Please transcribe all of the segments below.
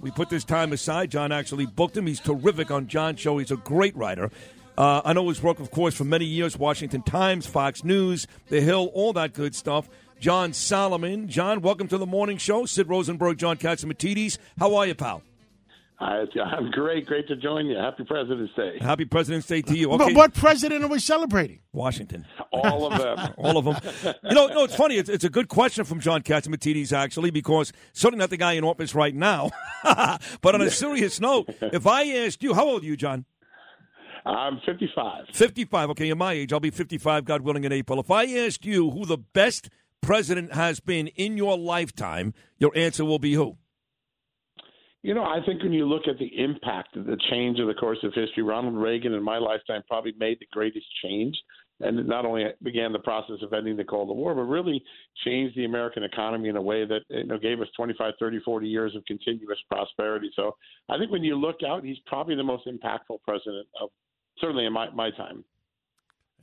We put this time aside. John actually booked him. He's terrific on John's show. He's a great writer. Uh, I know his work, of course, for many years Washington Times, Fox News, The Hill, all that good stuff. John Solomon. John, welcome to the morning show. Sid Rosenberg, John Catsimatidis. How are you, pal? I'm great. Great to join you. Happy President's Day. Happy President's Day to you. Okay. But what president are we celebrating? Washington. All of them. All of them. You know, no, it's funny. It's, it's a good question from John Catsimatidis, actually, because certainly not the guy in office right now. but on a serious note, if I asked you, how old are you, John? I'm 55. 55. Okay, you're my age. I'll be 55, God willing, in April. If I asked you who the best president has been in your lifetime, your answer will be who? You know, I think when you look at the impact of the change of the course of history, Ronald Reagan in my lifetime probably made the greatest change. And not only began the process of ending the Cold War, but really changed the American economy in a way that you know, gave us 25, 30, 40 years of continuous prosperity. So I think when you look out, he's probably the most impactful president of certainly in my, my time.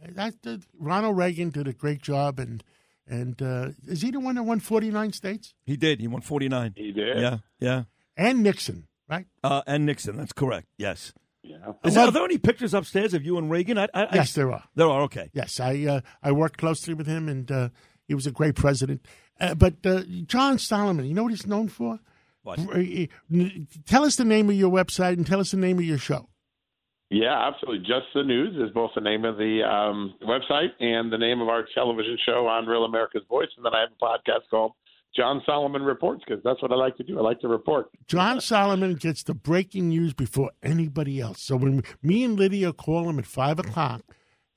That, that, Ronald Reagan did a great job, and and uh, is he the one that won 49 states? He did. He won 49. He did. Yeah, yeah. And Nixon, right? Uh, and Nixon. That's correct. Yes. Yeah. Is there, are there any pictures upstairs of you and Reagan? I, I, Yes, there are. There are. Okay. Yes, I uh, I worked closely with him, and uh, he was a great president. Uh, but uh, John Solomon, you know what he's known for? What? Tell us the name of your website and tell us the name of your show. Yeah, absolutely. Just the News is both the name of the um, website and the name of our television show on Real America's Voice. And then I have a podcast called John Solomon Reports because that's what I like to do. I like to report. John Solomon gets the breaking news before anybody else. So when me and Lydia call him at five o'clock,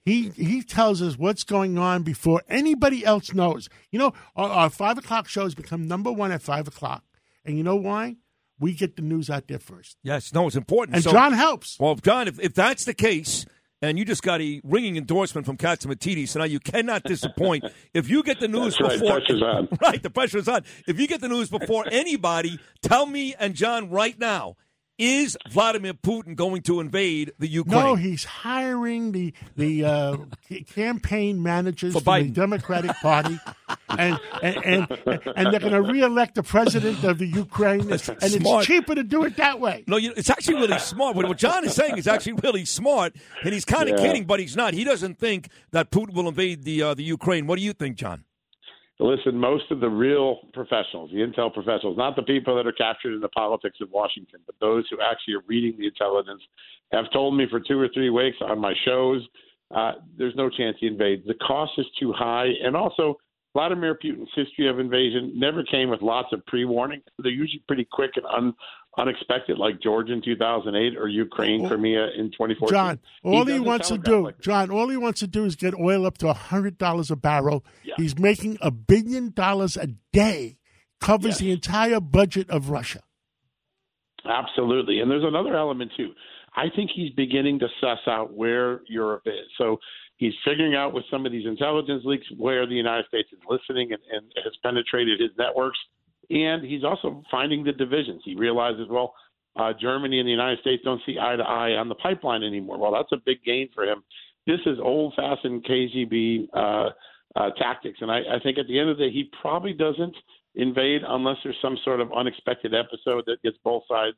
he he tells us what's going on before anybody else knows. You know, our, our five o'clock shows become number one at five o'clock, and you know why? We get the news out there first, Yes. No, it's important. and So- John helps. Well, John, if, if that's the case, and you just got a ringing endorsement from Catsimatidis, so now you cannot disappoint. if you get the news That's right. before, Pressure's on. right, the pressure's on. If you get the news before anybody, tell me and John right now: Is Vladimir Putin going to invade the Ukraine? No, he's hiring the the uh, campaign managers For from the Democratic Party, and and and, and they're going to reelect the president of the Ukraine, and That's it's cheaper to do it that way. No, you, it's actually really smart. What, what John is saying is actually really smart, and he's kind of Yeah. kidding, but he's not. He doesn't think that Putin will invade the uh, the Ukraine. What do you think, John? Listen, most of the real professionals, the intel professionals, not the people that are captured in the politics of Washington, but those who actually are reading the intelligence, have told me for two or three weeks on my shows, uh, there's no chance he invades. The cost is too high, and also Vladimir Putin's history of invasion never came with lots of pre-warning. They're usually pretty quick and un- unexpected, like Georgia in 2008 or Ukraine, Oh, Crimea in 2014. John, all he, doesn't wants to do, like. John, all he wants to do is get oil up to hundred dollars a barrel. Yeah. He's making a billion dollars a day, covers Yes. the entire budget of Russia. Absolutely. And there's another element too. I think he's beginning to suss out where Europe is. So he's figuring out with some of these intelligence leaks where the United States is listening and, and has penetrated his networks. And he's also finding the divisions. He realizes, well, uh, Germany and the United States don't see eye to eye on the pipeline anymore. Well, that's a big gain for him. This is old fashioned KGB uh, uh, tactics. And I, I think at the end of the day, he probably doesn't invade unless there's some sort of unexpected episode that gets both sides,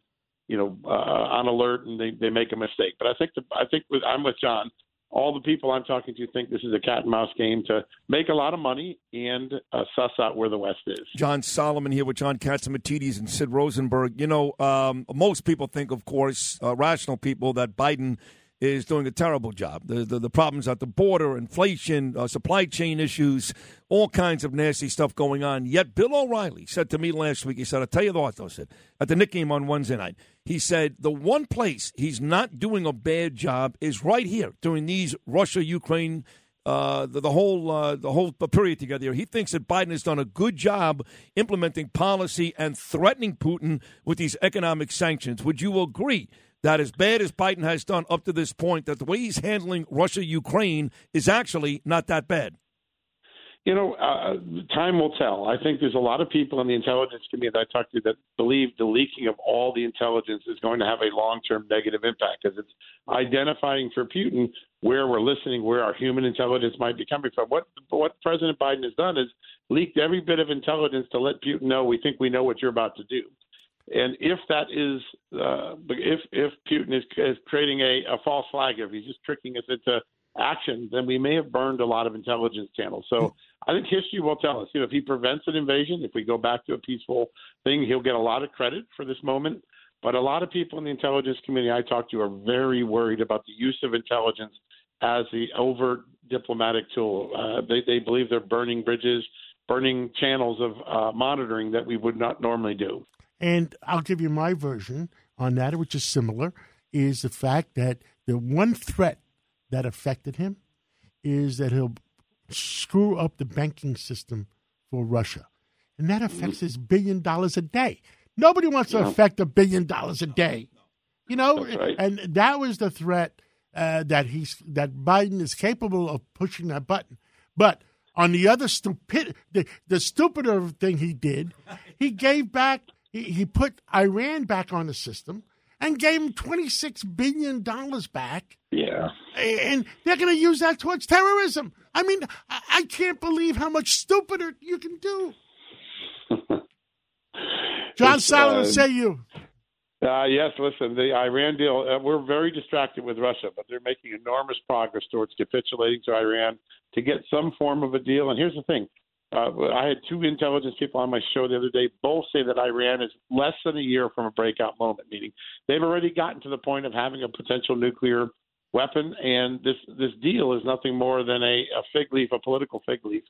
you know, uh, on alert and they, they make a mistake. But I think the, I think with, I'm with John. All the people I'm talking to think this is a cat and mouse game to make a lot of money and uh, suss out where the West is. John Solomon here with John Catsimatidis and Sid Rosenberg. You know, um, most people think, of course, uh, rational people, that Biden is doing a terrible job. The, the, the problems at the border, inflation, uh, supply chain issues, all kinds of nasty stuff going on. Yet Bill O'Reilly said to me last week, he said, I'll tell you the what, though, said, at the Knick game on Wednesday night, he said, the one place he's not doing a bad job is right here during these Russia Ukraine uh, the, the, whole uh, the whole period together. here. He thinks that Biden has done a good job implementing policy and threatening Putin with these economic sanctions. Would you agree that as bad as Biden has done up to this point, that the way he's handling Russia Ukraine is actually not that bad? You know, uh, time will tell. I think there's a lot of people in the intelligence community that I talk to that believe the leaking of all the intelligence is going to have a long term negative impact because it's identifying for Putin where we're listening, where our human intelligence might be coming from. What what President Biden has done is leaked every bit of intelligence to let Putin know we think we know what you're about to do. And if that is, uh, if if Putin is, is creating a, a false flag, if he's just tricking us into action, then we may have burned a lot of intelligence channels. So I think history will tell us. You know, if he prevents an invasion, if we go back to a peaceful thing, he'll get a lot of credit for this moment. But a lot of people in the intelligence community I talk to are very worried about the use of intelligence as the overt diplomatic tool. Uh, they, they believe they're burning bridges, burning channels of uh, monitoring that we would not normally do. And I'll give you my version on that, which is similar, is the fact that the one threat that affected him is that he'll screw up the banking system for Russia. And that affects his billion dollars a day. Nobody wants to affect a billion dollars a day. You know, right. and that was the threat uh, that he's that Biden is capable of pushing that button. But on the other stupid, the, the stupider thing he did, he gave back, he, he put Iran back on the system and gave him twenty six billion dollars back. Yeah, and they're going to use that towards terrorism. I mean, I, I can't believe how much stupider you can do. John Solomon, uh, say you. Uh, yes, listen, the Iran deal, uh, we're very distracted with Russia, but they're making enormous progress towards capitulating to Iran to get some form of a deal. And here's the thing uh, I had two intelligence people on my show the other day. Both say that Iran is less than a year from a breakout moment, meaning they've already gotten to the point of having a potential nuclear weapon, and this this deal is nothing more than a, a fig leaf, a political fig leaf.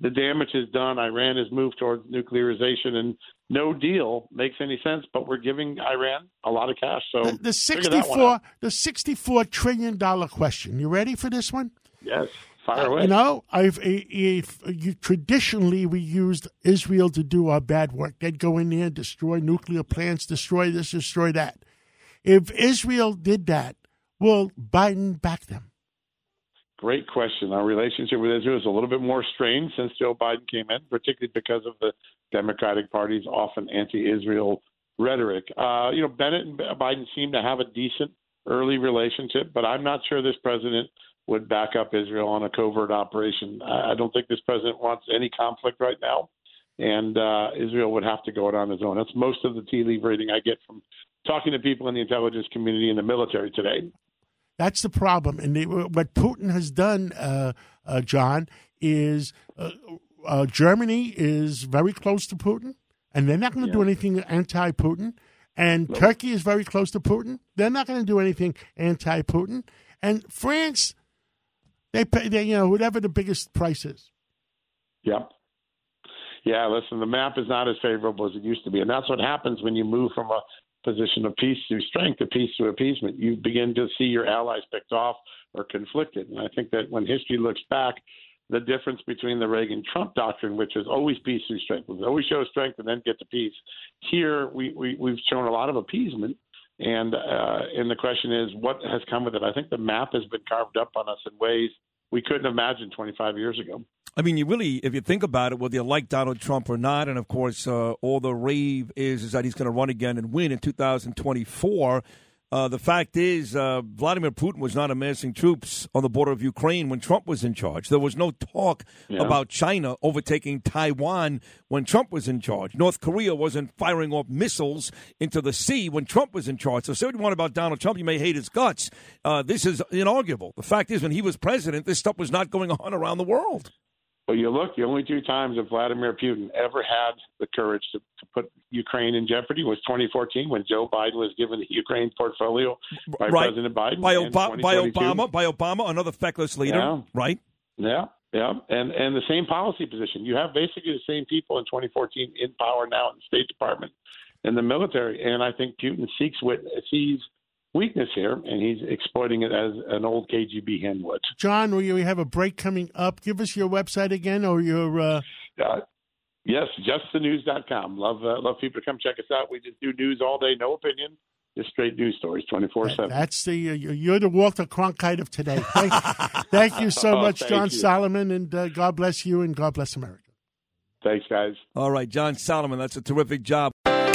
The damage is done. Iran has moved towards nuclearization, and no deal makes any sense. But we're giving Iran a lot of cash. So the, the sixty four, the sixty four trillion dollar question. You ready for this one? Yes. Fire away. You know, I've, if, you, traditionally we used Israel to do our bad work. They'd go in there, destroy nuclear plants, destroy this, destroy that. If Israel did that, will Biden back them? Great question. Our relationship with Israel is a little bit more strained since Joe Biden came in, particularly because of the Democratic Party's often anti-Israel rhetoric. Uh, you know, Bennett and Biden seem to have a decent early relationship, but I'm not sure this president – would back up Israel on a covert operation. I don't think this president wants any conflict right now, and uh, Israel would have to go it on its own. That's most of the tea leaf reading I get from talking to people in the intelligence community and the military today. That's the problem, and they, what Putin has done, uh, uh, John, is uh, uh, Germany is very close to Putin, and they're not going to yeah. do anything anti-Putin. And. Turkey is very close to Putin; they're not going to do anything anti-Putin. And France they pay, they, you know, whatever the biggest price is. Yep. Yeah, listen, the map is not as favorable as it used to be. And that's what happens when you move from a position of peace to strength, to peace to appeasement. You begin to see your allies picked off or conflicted. And I think that when history looks back, the difference between the Reagan Trump doctrine, which is always peace through strength, we always show strength and then get to peace. Here, we, we, we've shown a lot of appeasement. And uh, and the question is, what has come with it? I think the map has been carved up on us in ways we couldn't imagine 25 years ago. I mean, you really, if you think about it, whether you like Donald Trump or not, and of course, uh, all the rave is is that he's going to run again and win in 2024. Uh, the fact is, uh, Vladimir Putin was not amassing troops on the border of Ukraine when Trump was in charge. There was no talk yeah. about China overtaking Taiwan when Trump was in charge. North Korea wasn't firing off missiles into the sea when Trump was in charge. So, say what you want about Donald Trump, you may hate his guts. Uh, this is inarguable. The fact is, when he was president, this stuff was not going on around the world. Well, you look, the only two times that Vladimir Putin ever had the courage to, to put Ukraine in jeopardy was 2014 when Joe Biden was given the Ukraine portfolio by right. President Biden. By, by Obama, by Obama, another feckless leader, yeah. right? Yeah, yeah, and and the same policy position. You have basically the same people in 2014 in power now in the State Department and the military. And I think Putin seeks witness, sees weakness here, and he's exploiting it as an old KGB hand would. John, we have a break coming up. Give us your website again or your. Uh... Uh, yes, justthenews.com. Love uh, love people to come check us out. We just do news all day, no opinion, just straight news stories, twenty four seven. That's the uh, you're the Walter Cronkite of today. Thank, thank you so Oh, much, John you. Solomon, and uh, God bless you and God bless America. Thanks, guys. All right, John Solomon, that's a terrific job.